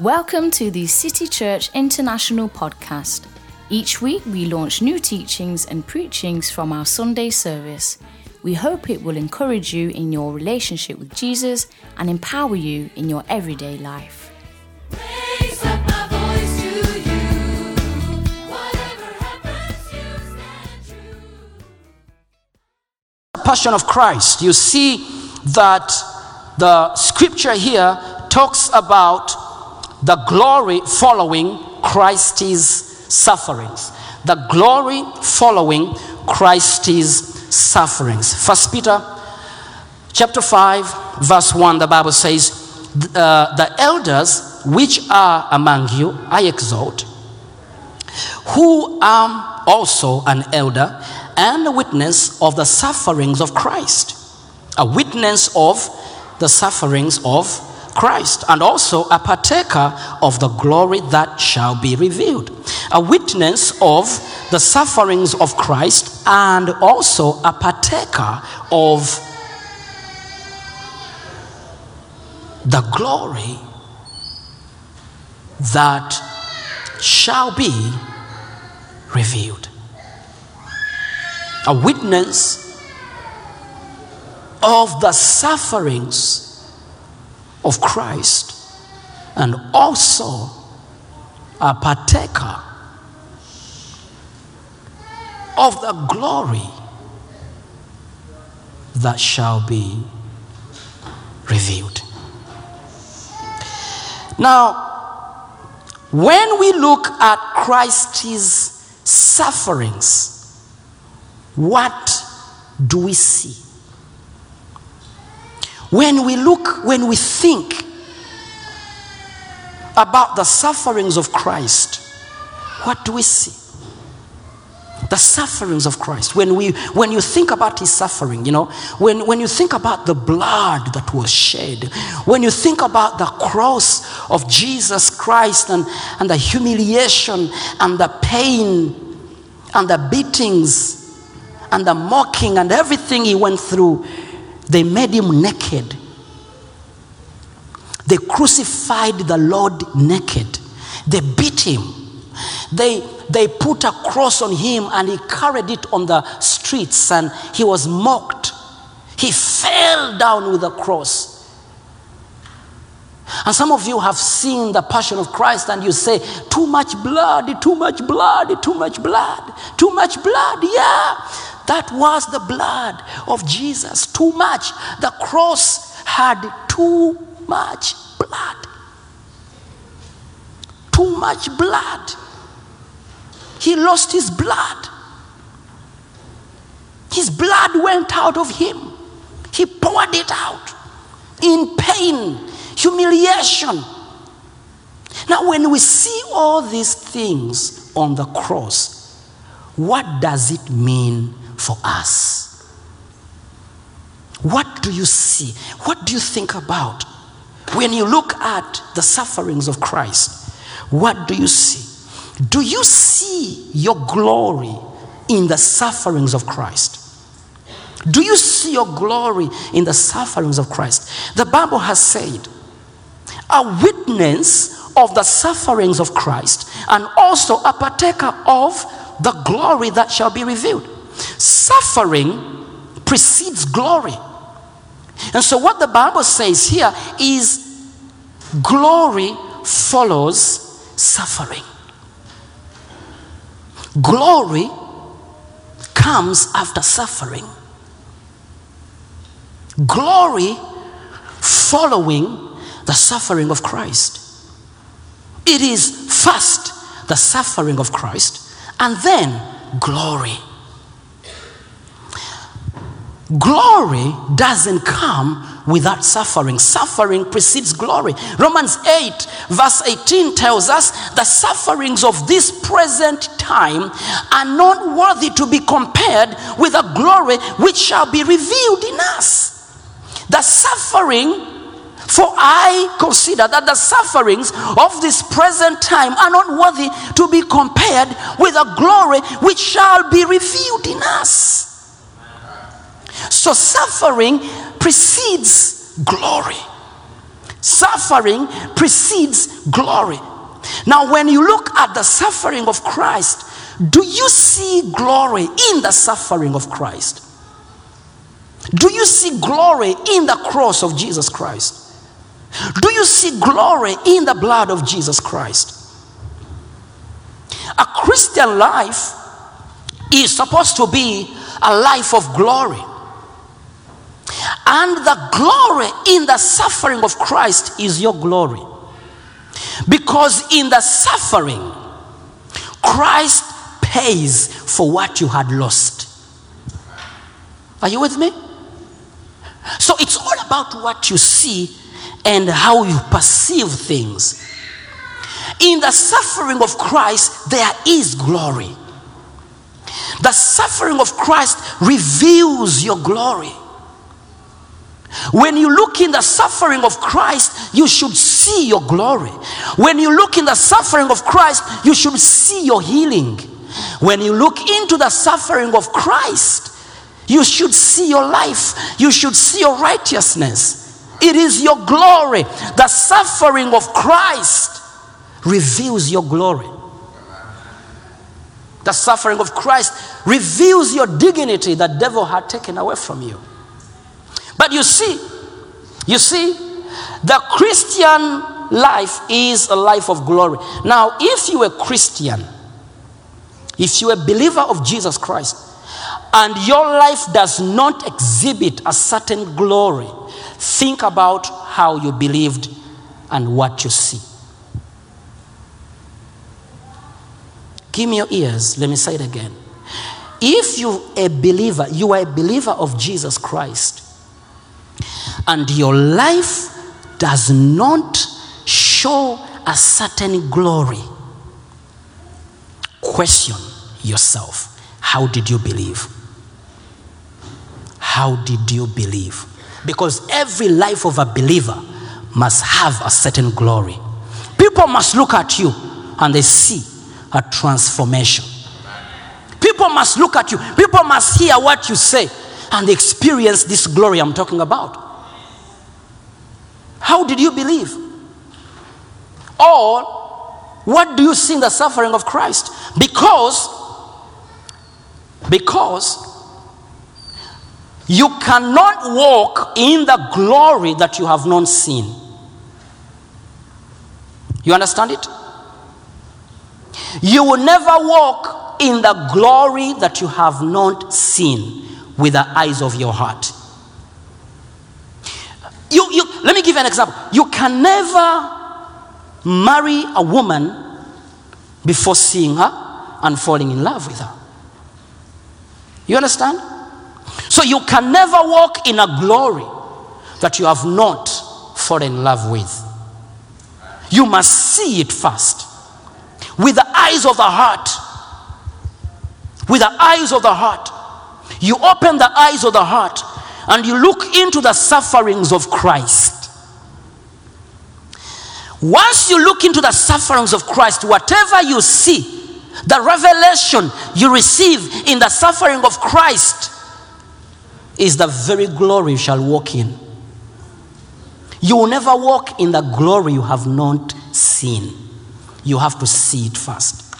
Welcome to the City Church International podcast. Each week we launch new teachings and preachings from our Sunday service. We hope it will encourage you in your relationship with Jesus and empower you in your everyday life. Raise up my voice to you. Whatever happens, you stand true. Passion of Christ, you see that the scripture here talks about the glory following Christ's sufferings. The glory following Christ's sufferings. First Peter chapter 5, verse 1, the Bible says, uh, The elders which are among you I exhort, who am also an elder and a witness of the sufferings of Christ. A witness of the sufferings of Christ, and also a partaker of the glory that shall be revealed. A witness of the sufferings of Christ, and also a partaker of the glory that shall be revealed. A witness of the sufferings of Christ and also a partaker of the glory that shall be revealed. Now, when we look at Christ's sufferings, what do we see? When we look, when we think about the sufferings of Christ, what do we see? The sufferings of Christ. When, we, when you think about his suffering, you know, when, when you think about the blood that was shed, when you think about the cross of Jesus Christ and, and the humiliation and the pain and the beatings and the mocking and everything he went through, they made him naked. They crucified the Lord naked. They beat him. They, they put a cross on him and he carried it on the streets and he was mocked. He fell down with the cross. And some of you have seen the passion of Christ and you say, too much blood, too much blood, too much blood, too much blood. Yeah, that was the blood of Jesus. Too much. The cross had too much blood. Too much blood. He lost his blood. His blood went out of him. He poured it out in pain, humiliation. Now, when we see all these things on the cross, what does it mean for us? What do you see? What do you think about? When you look at the sufferings of Christ, what do you see? Do you see your glory in the sufferings of Christ? Do you see your glory in the sufferings of Christ? The Bible has said, a witness of the sufferings of Christ and also a partaker of the glory that shall be revealed. Suffering precedes glory. And so, what the Bible says here is glory follows suffering. Glory comes after suffering. Glory following the suffering of Christ. It is first the suffering of Christ and then glory. Glory doesn't come without suffering. Suffering precedes glory. Romans 8, verse 18 tells us the sufferings of this present time are not worthy to be compared with the glory which shall be revealed in us. The suffering for I consider that the sufferings of this present time are not worthy to be compared with the glory which shall be revealed in us. So suffering precedes glory. Suffering precedes glory. Now, when you look at the suffering of Christ, do you see glory in the suffering of Christ? Do you see glory in the cross of Jesus Christ? Do you see glory in the blood of Jesus Christ? A Christian life is supposed to be a life of glory. And the glory in the suffering of Christ is your glory. Because in the suffering, Christ pays for what you had lost. Are you with me? So it's all about what you see and how you perceive things. In the suffering of Christ, there is glory. The suffering of Christ reveals your glory. When you look in the suffering of Christ, you should see your glory. When you look in the suffering of Christ, you should see your healing. When you look into the suffering of Christ, you should see your life. You should see your righteousness. It is your glory. The suffering of Christ reveals your glory. The suffering of Christ reveals your dignity that devil had taken away from you. But you see, you see, the Christian life is a life of glory. Now, if you are a Christian, if you are a believer of Jesus Christ, and your life does not exhibit a certain glory, think about how you believed and what you see. Give me your ears. Let me say it again. If you're a believer, you are a believer of Jesus Christ, and your life does not show a certain glory, question yourself. How did you believe? How did you believe? Because every life of a believer must have a certain glory. People must look at you and they see a transformation. People must look at you. People must hear what you say and experience this glory I'm talking about. How did you believe? Or what do you see in the suffering of Christ? Because because you cannot walk in the glory that you have not seen. You understand it? You will never walk in the glory that you have not seen with the eyes of your heart. You, you, let me give you an example. You can never marry a woman before seeing her and falling in love with her. You understand? So you can never walk in a glory that you have not fallen in love with. You must see it first with the eyes of the heart. With the eyes of the heart. You open the eyes of the heart and you look into the sufferings of Christ. Once you look into the sufferings of Christ, whatever you see, the revelation you receive in the suffering of Christ is the very glory you shall walk in. You will never walk in the glory you have not seen. You have to see it first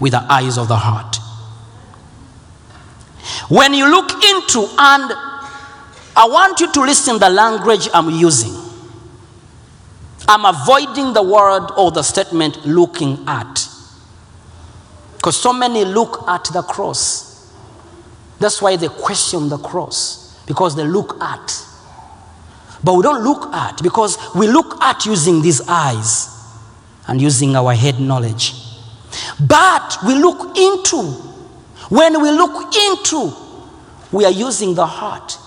with the eyes of the heart. When you look into, and I want you to listen the language I'm using. I'm avoiding the word or the statement looking at. Because so many look at the cross. That's why they question the cross, because they look at. But we don't look at, because we look at using these eyes and using our head knowledge. But we look into, when we look into, we are using the heart.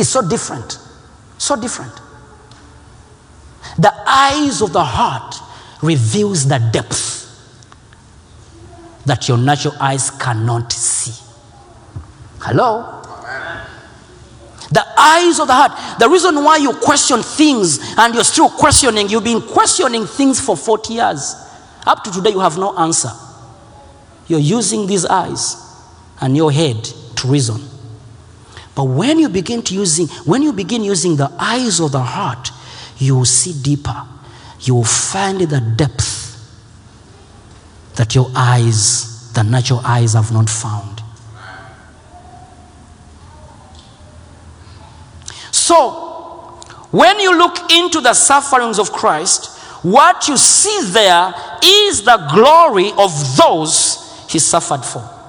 It's so different. So different. The eyes of the heart reveals the depth that your natural eyes cannot see. Hello? The eyes of the heart. The reason why you question things and you're still questioning, you've been questioning things for 40 years. Up to today, you have no answer. You're using these eyes and your head to reason. But when you begin to using, when you begin using the eyes of the heart, you will see deeper. You will find the depth that your eyes, the natural eyes, have not found. So, when you look into the sufferings of Christ, what you see there is the glory of those he suffered for.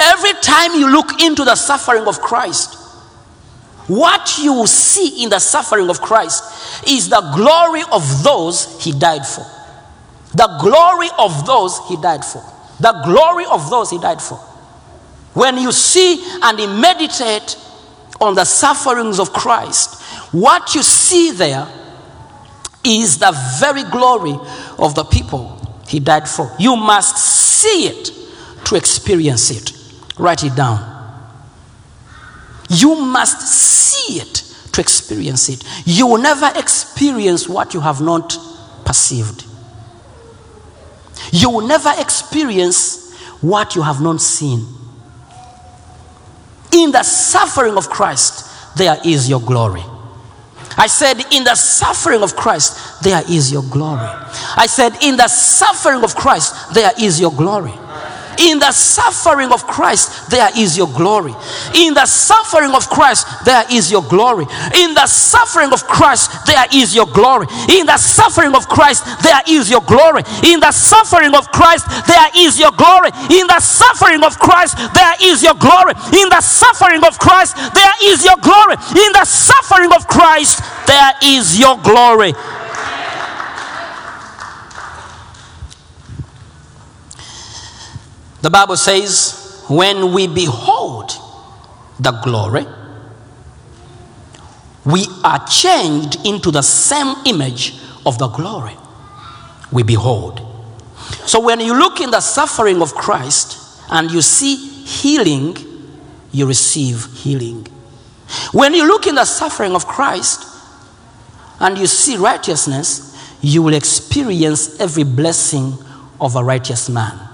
Every time you look into the suffering of Christ, what you see in the suffering of Christ is the glory of those he died for. The glory of those he died for. The glory of those he died for. When you see and you meditate on the sufferings of Christ, what you see there is the very glory of the people he died for. You must see it to experience it. Write it down. You must see it to experience it. You will never experience what you have not perceived. You will never experience what you have not seen. In the suffering of Christ, there is your glory. I said, in the suffering of Christ, there is your glory. I said, in the suffering of Christ, there is your glory. In the suffering of Christ, there is your glory. In the suffering of Christ, there is your glory. In the suffering of Christ, there is your glory. In the suffering of Christ, there is your glory. In the suffering of Christ, there is your glory. In the suffering of Christ, there is your glory. In the suffering of Christ, there is your glory. In the suffering of Christ, there is your glory. The Bible says, when we behold the glory, we are changed into the same image of the glory we behold. So when you look in the suffering of Christ and you see healing, you receive healing. When you look in the suffering of Christ and you see righteousness, you will experience every blessing of a righteous man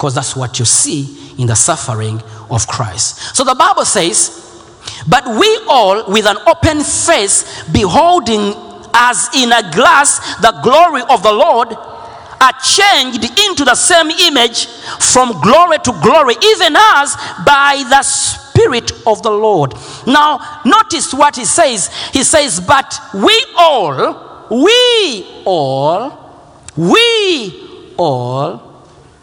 because that's what you see in the suffering of Christ. So the Bible says, But we all, with an open face, beholding as in a glass the glory of the Lord, are changed into the same image from glory to glory, even as by the Spirit of the Lord. Now, notice what he says. He says, But we all, we all, we all,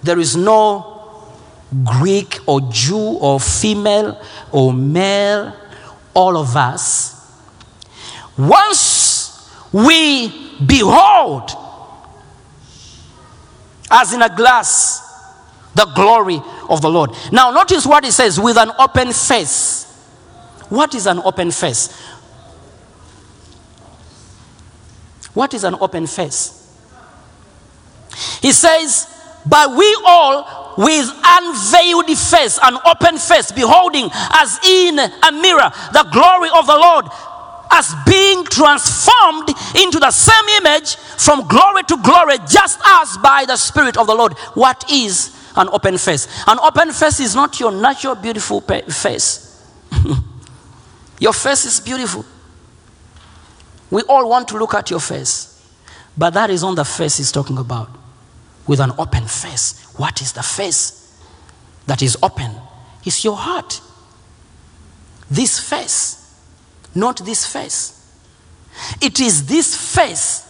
there is no Greek or Jew or female or male, all of us. Once we behold, as in a glass, the glory of the Lord. Now, notice what he says with an open face. What is an open face? What is an open face? He says, But we all with unveiled face, an open face, beholding as in a mirror the glory of the Lord, as being transformed into the same image from glory to glory, just as by the Spirit of the Lord. What is an open face? An open face is not your natural beautiful face. your face is beautiful. We all want to look at your face, but that is not the face he's talking about with an open face. What is the face that is open? It's your heart. This face, not this face. It is this face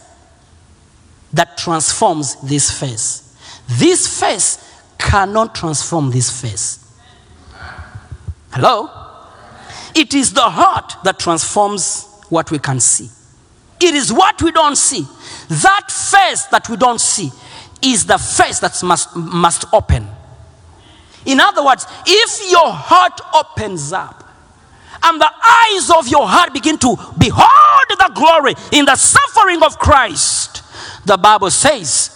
that transforms this face. This face cannot transform this face. Hello? It is the heart that transforms what we can see. It is what we don't see. That face that we don't see is the face that must, must open. In other words, if your heart opens up and the eyes of your heart begin to behold the glory in the suffering of Christ, the Bible says,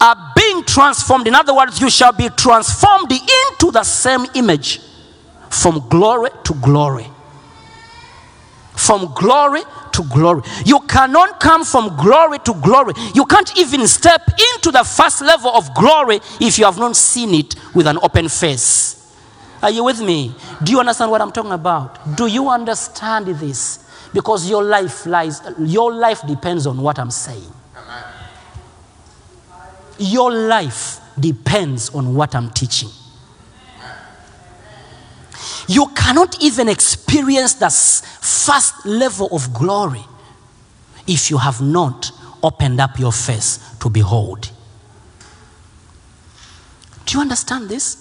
are being transformed. In other words, you shall be transformed into the same image from glory to glory. From glory to glory. You cannot come from glory to glory. You can't even step into the first level of glory if you have not seen it with an open face. Are you with me? Do you understand what I'm talking about? Do you understand this? Because your life lies, your life depends on what I'm saying. Your life depends on what I'm teaching. You cannot even experience the first level of glory if you have not opened up your face to behold. Do you understand this?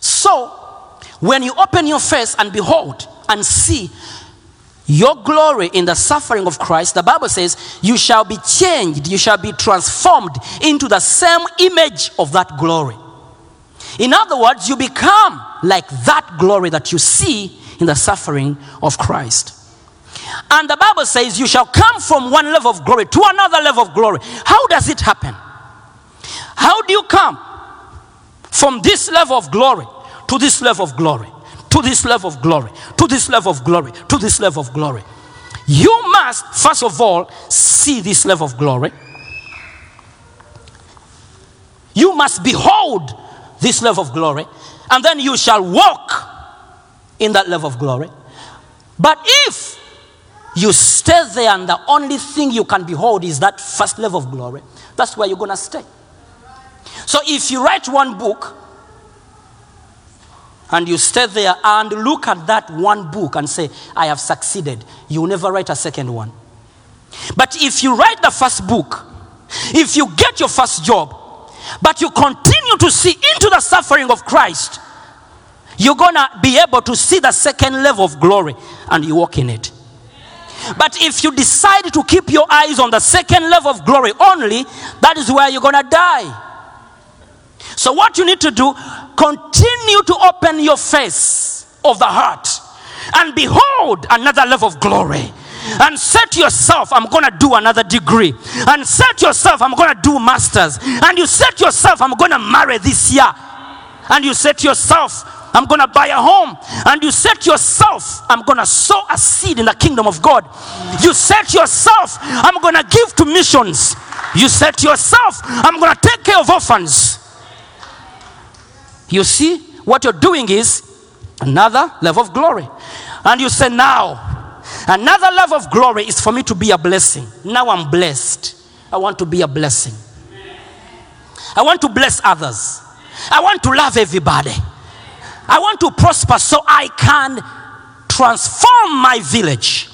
So, when you open your face and behold and see your glory in the suffering of Christ, the Bible says, you shall be changed, you shall be transformed into the same image of that glory. In other words, you become like that glory that you see in the suffering of Christ. And the Bible says, you shall come from one level of glory to another level of glory. How does it happen? How do you come from this level of glory to this level of glory, to this level of glory, to this level of glory, to this level of glory? You must, first of all, see this level of glory. You must behold this level of glory, and then you shall walk in that level of glory. But if you stay there and the only thing you can behold is that first level of glory, that's where you're going to stay. So if you write one book and you stay there and look at that one book and say, I have succeeded, you will never write a second one. But if you write the first book, if you get your first job, but you continue to see into the suffering of Christ, you're going to be able to see the second level of glory and you walk in it. But if you decide to keep your eyes on the second level of glory only, that is where you're going to die. So, what you need to do, continue to open your face of the heart and behold another level of glory. And set yourself, I'm gonna do another degree. And set yourself, I'm gonna do masters. And you set yourself, I'm gonna marry this year. And you set yourself, I'm gonna buy a home. And you set yourself, I'm gonna sow a seed in the kingdom of God. You set yourself, I'm gonna give to missions. You set yourself, I'm gonna take care of orphans. You see, what you're doing is another level of glory. And you say, now, another level of glory is for me to be a blessing. Now I'm blessed. I want to be a blessing. I want to bless others. I want to love everybody. I want to prosper so I can transform my village.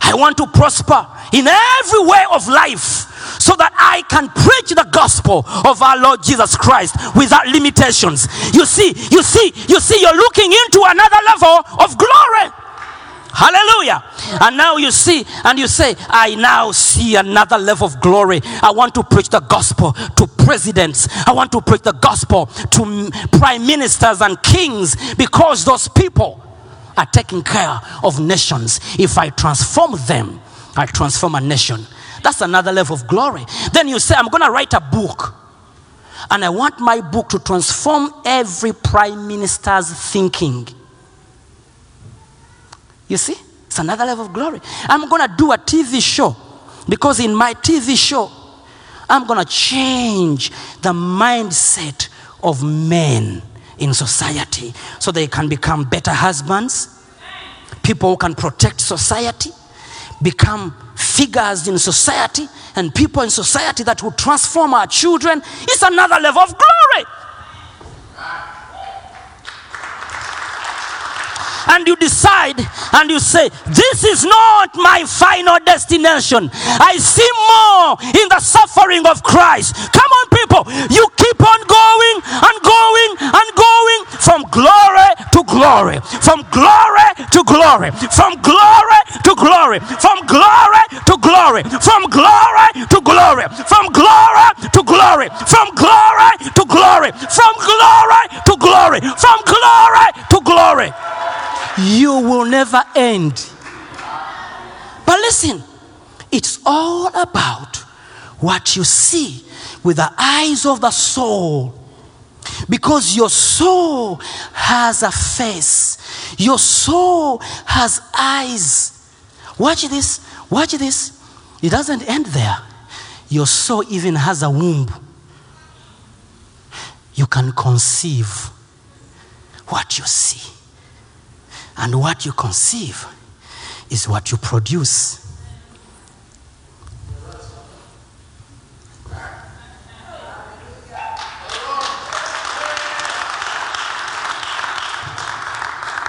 I want to prosper in every way of life so that I can preach the gospel of our Lord Jesus Christ without limitations. You see, you see, you see, you're looking into another level of glory. Hallelujah. And now you see, and you say, I now see another level of glory. I want to preach the gospel to presidents. I want to preach the gospel to prime ministers and kings because those people are taking care of nations. If I transform them, I transform a nation. That's another level of glory. Then you say, I'm going to write a book. And I want my book to transform every prime minister's thinking. You see? It's another level of glory. I'm going to do a TV show because in my TV show, I'm going to change the mindset of men in society so they can become better husbands, people who can protect society, become figures in society, and people in society that will transform our children. It's another level of glory. And you decide and you say, This is not my final destination. I see more in the suffering of Christ. Come on, people. You keep on going and going and going from glory to glory, from glory to glory, from glory to glory, from glory to glory, from glory to glory, from glory to glory, from glory to glory, from glory to glory, from glory to glory. You will never end. But listen, it's all about what you see with the eyes of the soul. Because your soul has a face, Your soul has eyes. Watch this. Watch this. It doesn't end there. Your soul even has a womb. You can conceive what you see. And what you conceive is what you produce.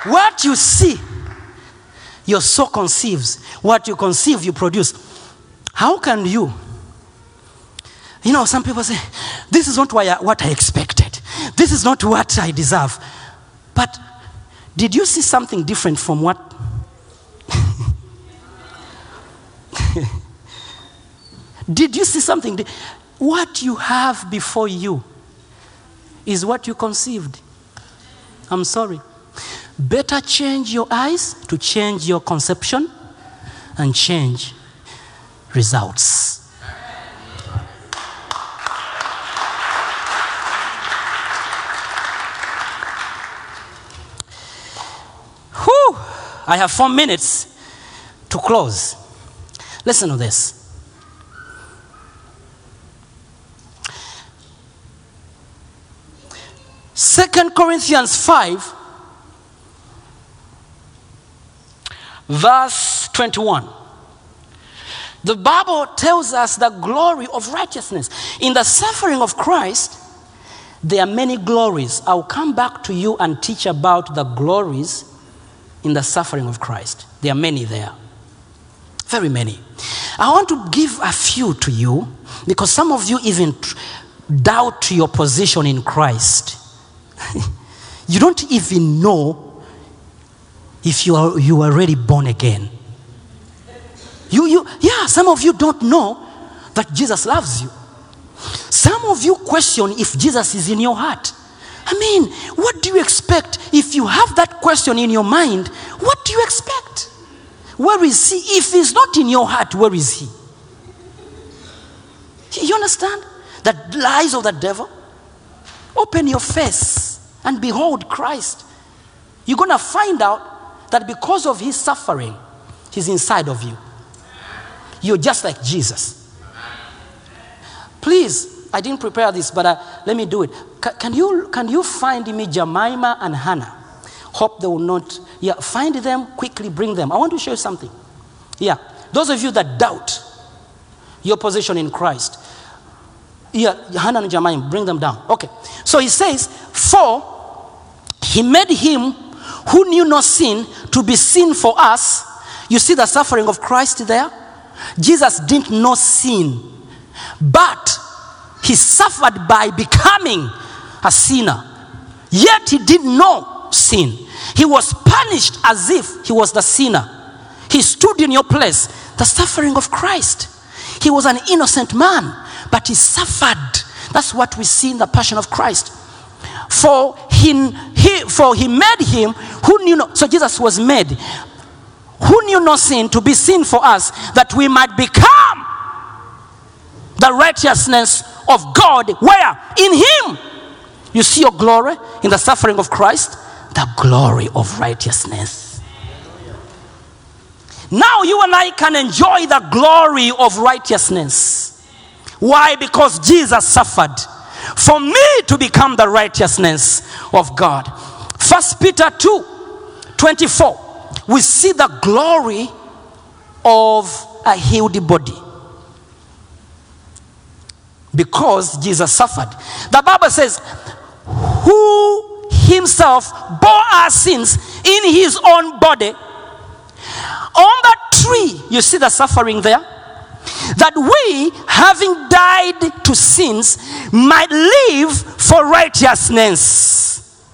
What you see, your soul conceives. What you conceive, you produce. How can you? You know, some people say, This is not what I expected. This is not what I deserve. But did you see something different from what? did you see something? What you have before you is what you conceived. I'm sorry. Better change your eyes to change your conception and change results. Whew! I have four minutes to close. Listen to this. Second Corinthians 5, verse 21. The Bible tells us the glory of righteousness. In the suffering of Christ, there are many glories. I'll come back to you and teach about the glories in the suffering of Christ. There are many there. Very many. I want to give a few to you because some of you even doubt your position in Christ. you don't even know if you are you are already born again. You, you, yeah, some of you don't know that Jesus loves you. Some of you question if Jesus is in your heart. I mean, what do you expect if you have that question in your mind? What do you expect? Where is he? If he's not in your heart, where is he? You understand? The lies of the devil? Open your face and behold Christ. You're going to find out that because of his suffering, he's inside of you. You're just like Jesus. Please, I didn't prepare this, but uh, let me do it. Ca- can, you, can you find me Jemima and Hannah? Hope they will not. Yeah, find them quickly, bring them. I want to show you something. Yeah, those of you that doubt your position in Christ. Yeah, Hannah and Jemima, bring them down. Okay, so he says, For he made him who knew no sin to be sin for us. You see the suffering of Christ there? Jesus didn't know sin, but he suffered by becoming a sinner. Yet he didn't know sin. He was punished as if he was the sinner. He stood in your place. The suffering of Christ. He was an innocent man, but he suffered. That's what we see in the passion of Christ. For he, he, for he made him who knew no, so Jesus was made who knew no sin to be sin for us that we might become the righteousness of God. Where? In him. You see your glory in the suffering of Christ? The glory of righteousness. Now you and I can enjoy the glory of righteousness. Why? Because Jesus suffered for me to become the righteousness of God. First Peter 2 24. We see the glory of a healed body because Jesus suffered. The Bible says, Who himself bore our sins in his own body on the tree. You see the suffering there? That we, having died to sins, might live for righteousness.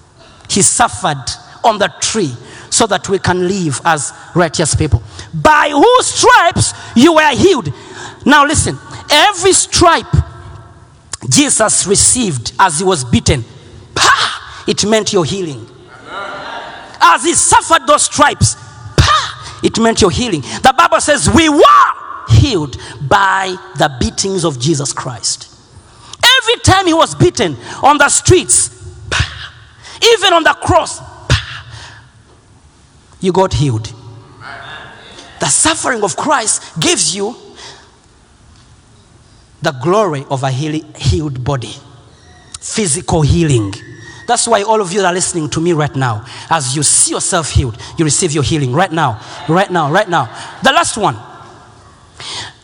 He suffered on the tree so that we can live as righteous people. By whose stripes you were healed. Now, listen, every stripe Jesus received as he was beaten, pa, it meant your healing. As he suffered those stripes, pa, it meant your healing. The Bible says we were healed by the beatings of Jesus Christ. Every time he was beaten on the streets, even on the cross, you got healed. The suffering of Christ gives you the glory of a healed body, physical healing. That's why all of you are listening to me right now, as you see yourself healed, you receive your healing right now, right now, right now. The last one,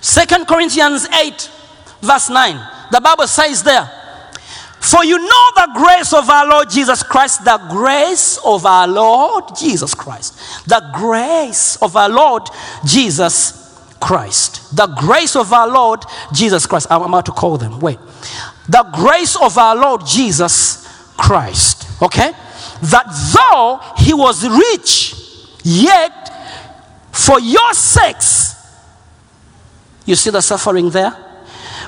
Second Corinthians 8, verse 9. The Bible says there, For you know the grace of our Lord Jesus Christ, the grace of our Lord Jesus Christ, the grace of our Lord Jesus Christ, the grace of our Lord Jesus Christ. I'm about to call them. Wait. The grace of our Lord Jesus Christ. Okay? That though he was rich, yet for your sakes, you see the suffering there?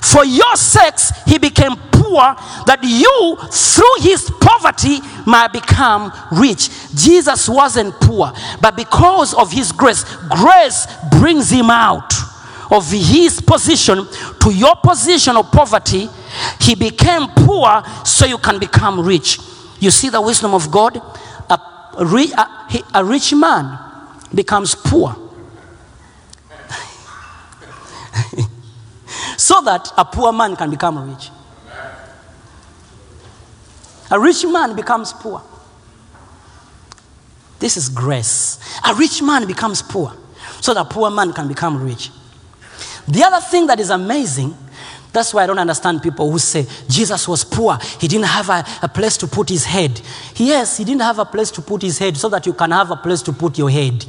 For your sakes, he became poor, that you, through his poverty, might become rich. Jesus wasn't poor, but because of his grace, grace brings him out of his position to your position of poverty. He became poor so you can become rich. You see the wisdom of God? A, a a rich man becomes poor so that a poor man can become rich. A rich man becomes poor. This is grace. A rich man becomes poor so that a poor man can become rich. The other thing that is amazing, that's why I don't understand people who say Jesus was poor. He didn't have a, a place to put his head. Yes, he didn't have a place to put his head so that you can have a place to put your head.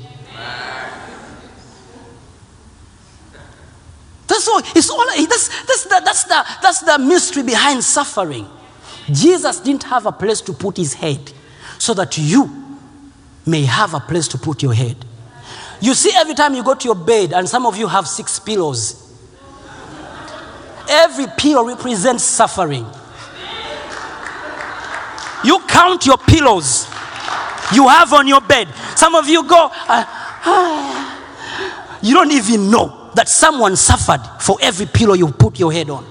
That's all. It's all. That's, that's, the, that's, the, that's the mystery behind suffering. Jesus didn't have a place to put his head so that you may have a place to put your head. You see, every time you go to your bed, and some of you have six pillows, every pillow represents suffering. You count your pillows you have on your bed. Some of you go, uh, you don't even know that someone suffered for every pillow you put your head on.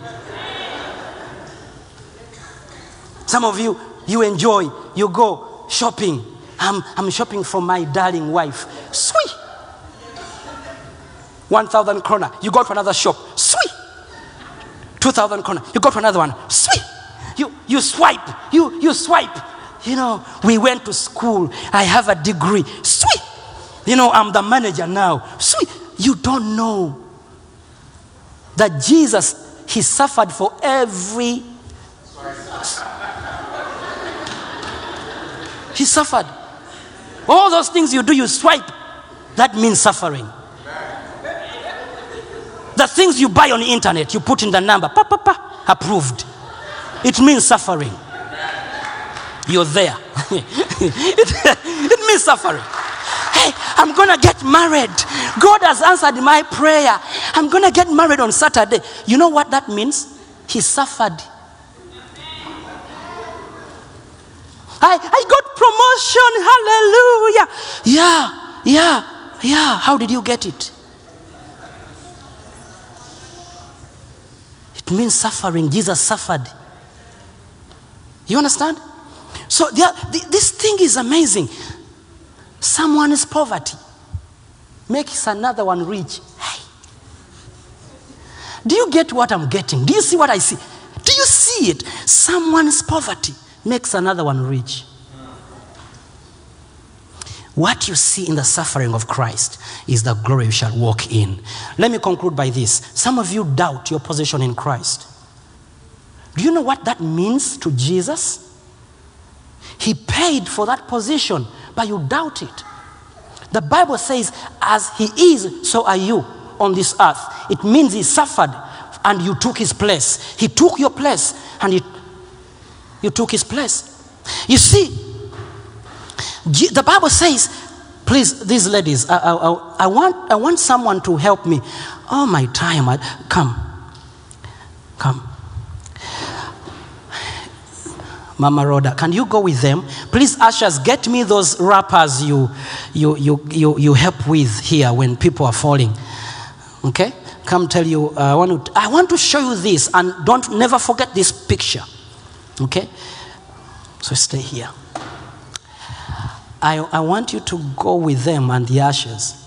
Some of you, you enjoy, you go shopping. I'm, I'm shopping for my darling wife. Sweet. 1,000 krona. You go to another shop. Sweet. 2,000 krona. You go to another one. Sweet. You, you swipe. You, you swipe. You know, we went to school. I have a degree. Sweet. You know, I'm the manager now. Sweet. You don't know that Jesus, he suffered for every. He suffered. All those things you do, you swipe. That means suffering. The things you buy on the internet, you put in the number, pa, pa, pa, approved. It means suffering. You're there. it, it means suffering. I'm gonna get married. God has answered my prayer. I'm gonna get married on Saturday. You know what that means? He suffered. I, I got promotion. Hallelujah. Yeah, yeah, yeah. How did you get it? It means suffering. Jesus suffered. You understand? So th- this thing is amazing. Someone's poverty makes another one rich. Hey. Do you get what I'm getting? Do you see what I see? Do you see it? Someone's poverty makes another one rich. What you see in the suffering of Christ is the glory you shall walk in. Let me conclude by this. Some of you doubt your position in Christ. Do you know what that means to Jesus? He paid for that position, but you doubt it. The Bible says, as he is, so are you on this earth. It means he suffered and you took his place. He took your place and you, you took his place. You see, the Bible says, please, these ladies, I, I, I- want, I want someone to help me. Oh, my time. I, come. Come. Mama Rhoda, can you go with them? Please, ushers, get me those wrappers you, you, you, you, you help with here when people are falling. Okay? Come tell you, uh, I, want to, I want to show you this, and don't never forget this picture. Okay? So stay here. I, I want you to go with them and the ashes.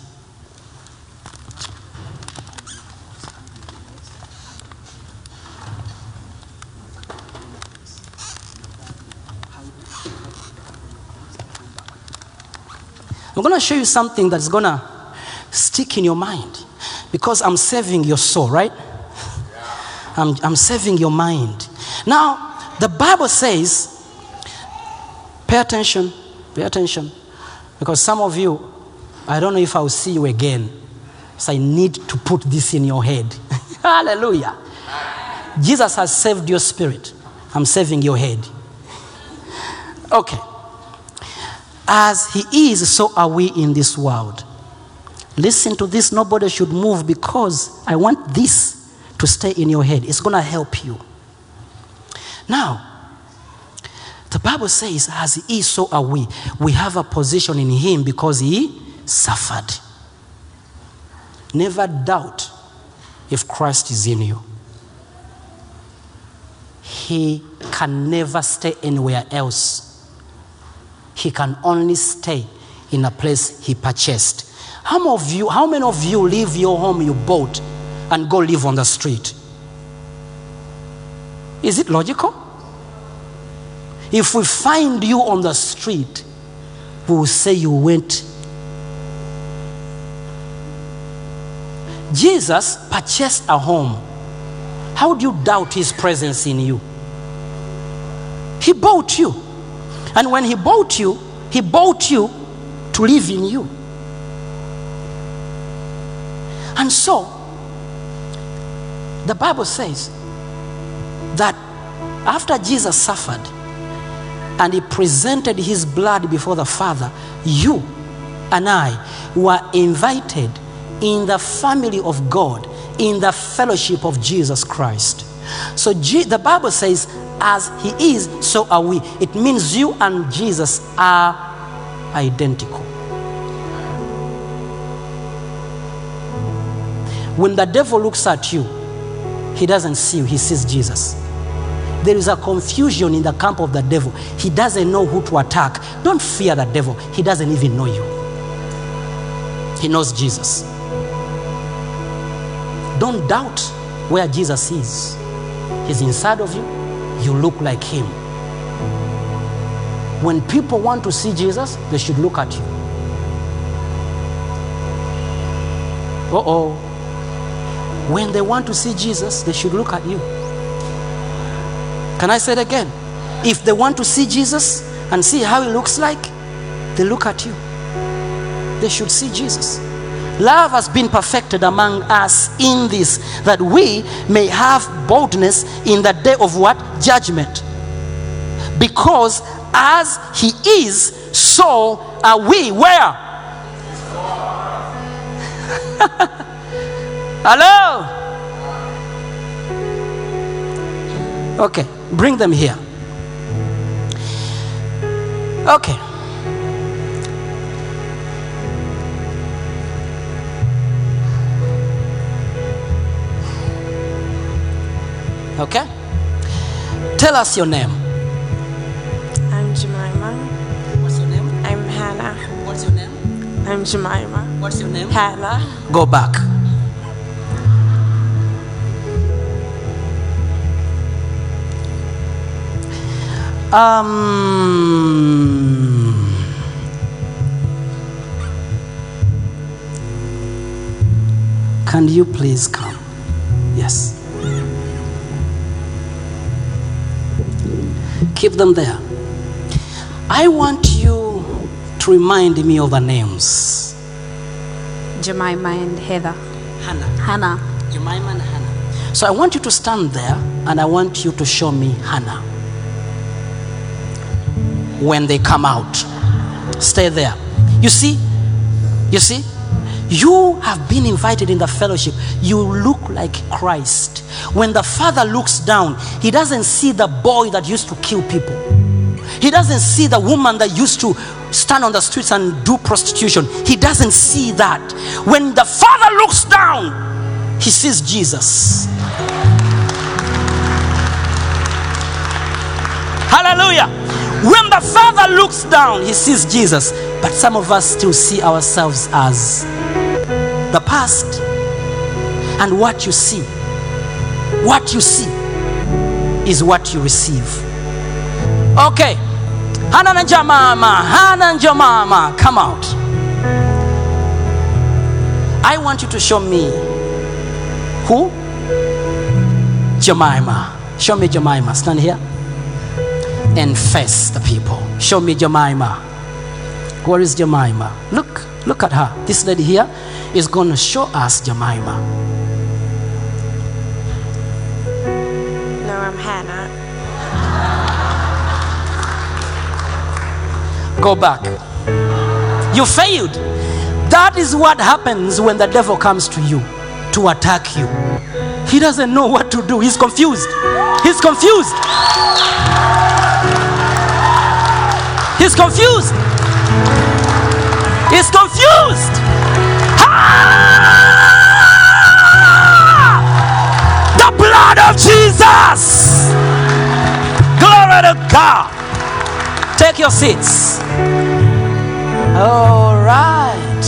I'm going to show you something that's going to stick in your mind because I'm saving your soul, right? I'm, I'm saving your mind. Now, the Bible says, pay attention, pay attention, because some of you, I don't know if I'll see you again. So I need to put this in your head. Hallelujah. Jesus has saved your spirit. I'm saving your head. Okay. As he is, so are we in this world. Listen to this. Nobody should move because I want this to stay in your head. It's going to help you. Now, the Bible says, as he is, so are we. We have a position in him because he suffered. Never doubt if Christ is in you. He can never stay anywhere else. He can only stay in a place he purchased. How many of you, how many of you leave your home you bought and go live on the street? Is it logical? If we find you on the street, we will say you went. Jesus purchased a home. How do you doubt his presence in you? He bought you. And when he bought you, he bought you to live in you. And so, the Bible says that after Jesus suffered and he presented his blood before the Father, you and I were invited in the family of God, in the fellowship of Jesus Christ. So Je- the Bible says, as he is, so are we. It means you and Jesus are identical. When the devil looks at you, he doesn't see you, he sees Jesus. There is a confusion in the camp of the devil. He doesn't know who to attack. Don't fear the devil, he doesn't even know you. He knows Jesus. Don't doubt where Jesus is. He's inside of you. You look like him. When people want to see Jesus, they should look at you. Uh oh. When they want to see Jesus, they should look at you. Can I say it again? If they want to see Jesus and see how he looks like, they look at you. They should see Jesus. Love has been perfected among us in this, that we may have boldness in the day of what? Judgment. Because as he is, so are we. Where? Hello? Okay, bring them here. Okay. Okay? Tell us your name. I'm Jemima. What's your name? I'm Hannah. What's your name? I'm Jemima. What's your name? Hannah. Go back. Um, can you please come? Keep them there. I want you to remind me of the names. Jemima and Heather. Hannah. Hannah. Jemima and Hannah. So I want you to stand there and I want you to show me Hannah. When they come out, stay there. You see, you see, you have been invited in the fellowship. You look like Christ. When the Father looks down, He doesn't see the boy that used to kill people. He doesn't see the woman that used to stand on the streets and do prostitution. He doesn't see that. When the Father looks down, he sees Jesus. Hallelujah. When the Father looks down, he sees Jesus. But some of us still see ourselves as the past. And what you see, what you see is what you receive. Okay. Hana na Jamama, Hana and Jamama, come out. I want you to show me who? Jemima. Show me Jemima. Stand here and face the people. Show me Jemima. Where is Jemima? Look, look at her. This lady here is going to show us Jemima. No, I'm Hannah. Go back. You failed. That is what happens when the devil comes to you to attack you. He doesn't know what to do. He's confused. He's confused. He's confused. God. Take your seats. All right.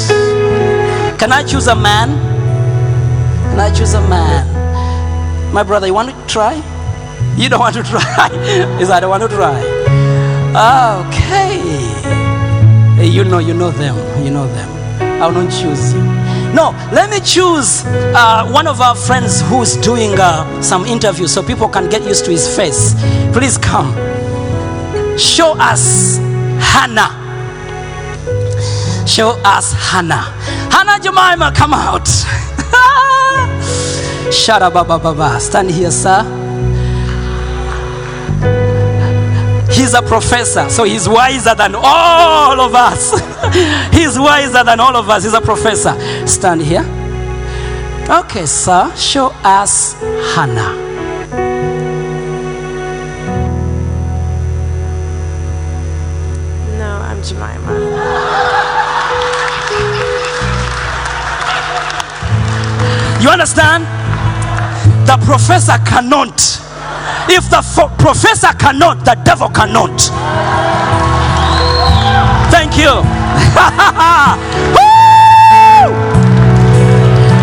Can I choose a man? Can I choose a man? My brother, you want to try? You don't want to try. Is I don't want to try. Okay. You know, you know them. You know them. I will not choose you. No, let me choose uh, one of our friends who's doing uh, some interviews so people can get used to his face. Please come. Show us Hannah. Show us Hannah. Hannah Jemima, come out. Up, Baba Baba. Stand here, sir. He's a professor, so he's wiser than all of us. he's wiser than all of us. He's a professor. Stand here. Okay, sir. Show us Hannah. I'm Jemima. You understand? The professor cannot. If the fo- professor cannot, the devil cannot. Thank you.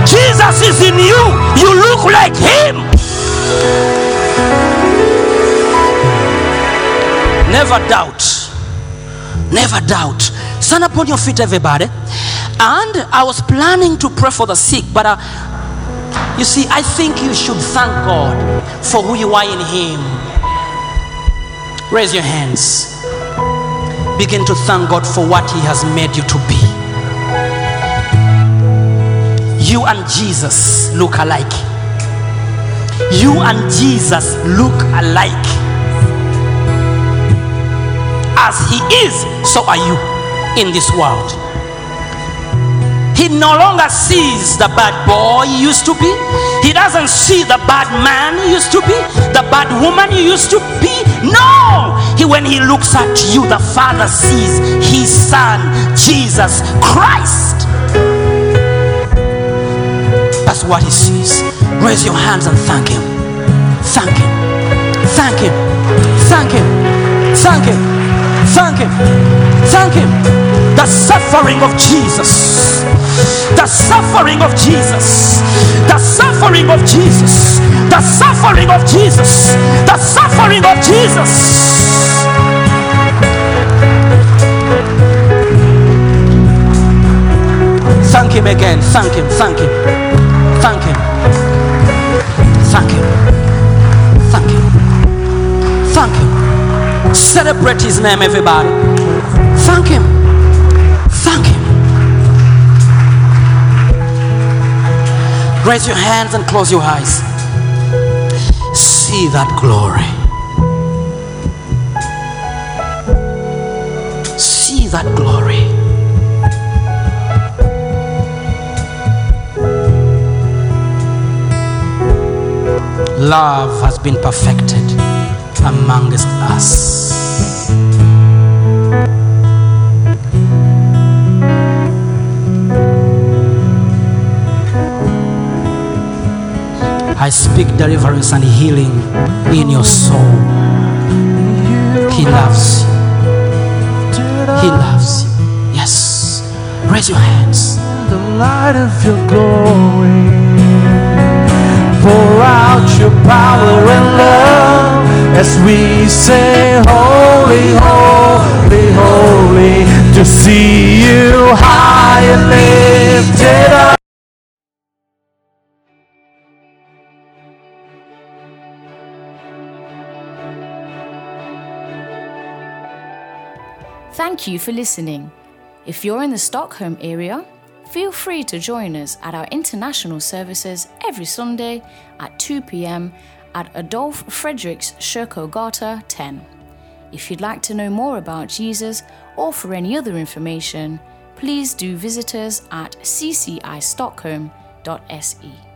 Jesus is in you. You look like him. Never doubt. Never doubt. Stand upon your feet, everybody. And I was planning to pray for the sick, but uh, you see, I think you should thank God for who you are in Him. Raise your hands. Begin to thank God for what He has made you to be. You and Jesus look alike. You and Jesus look alike. As He is, so are you in this world. He no longer sees the bad boy he used to be. He doesn't see the bad man he used to be, the bad woman he used to be. No! He, when he looks at you, the Father sees his Son, Jesus Christ. That's what he sees. Raise your hands and thank him. Thank him. Thank him. Thank him. Thank him. Thank him. Thank him. The suffering of Jesus. The suffering of Jesus. The suffering of Jesus. The suffering of Jesus. The suffering of Jesus. Thank him again. Thank him. Thank him. Thank him. Thank him. Celebrate his name, everybody. Thank him. Thank him. Raise your hands and close your eyes. See that glory. See that glory. Love has been perfected amongst us. I speak deliverance and healing in your soul. He loves you. He loves you. Yes. Raise your hands. the light of your glory. Pour out your power and love as we say, Holy, holy, holy, to see you high and lifted up. Thank you for listening. If you're in the Stockholm area, feel free to join us at our international services every Sunday at 2 pm at Adolf Fredriks Kyrkogata 10. If you'd like to know more about Jesus or for any other information, please do visit us at ccistockholm.se.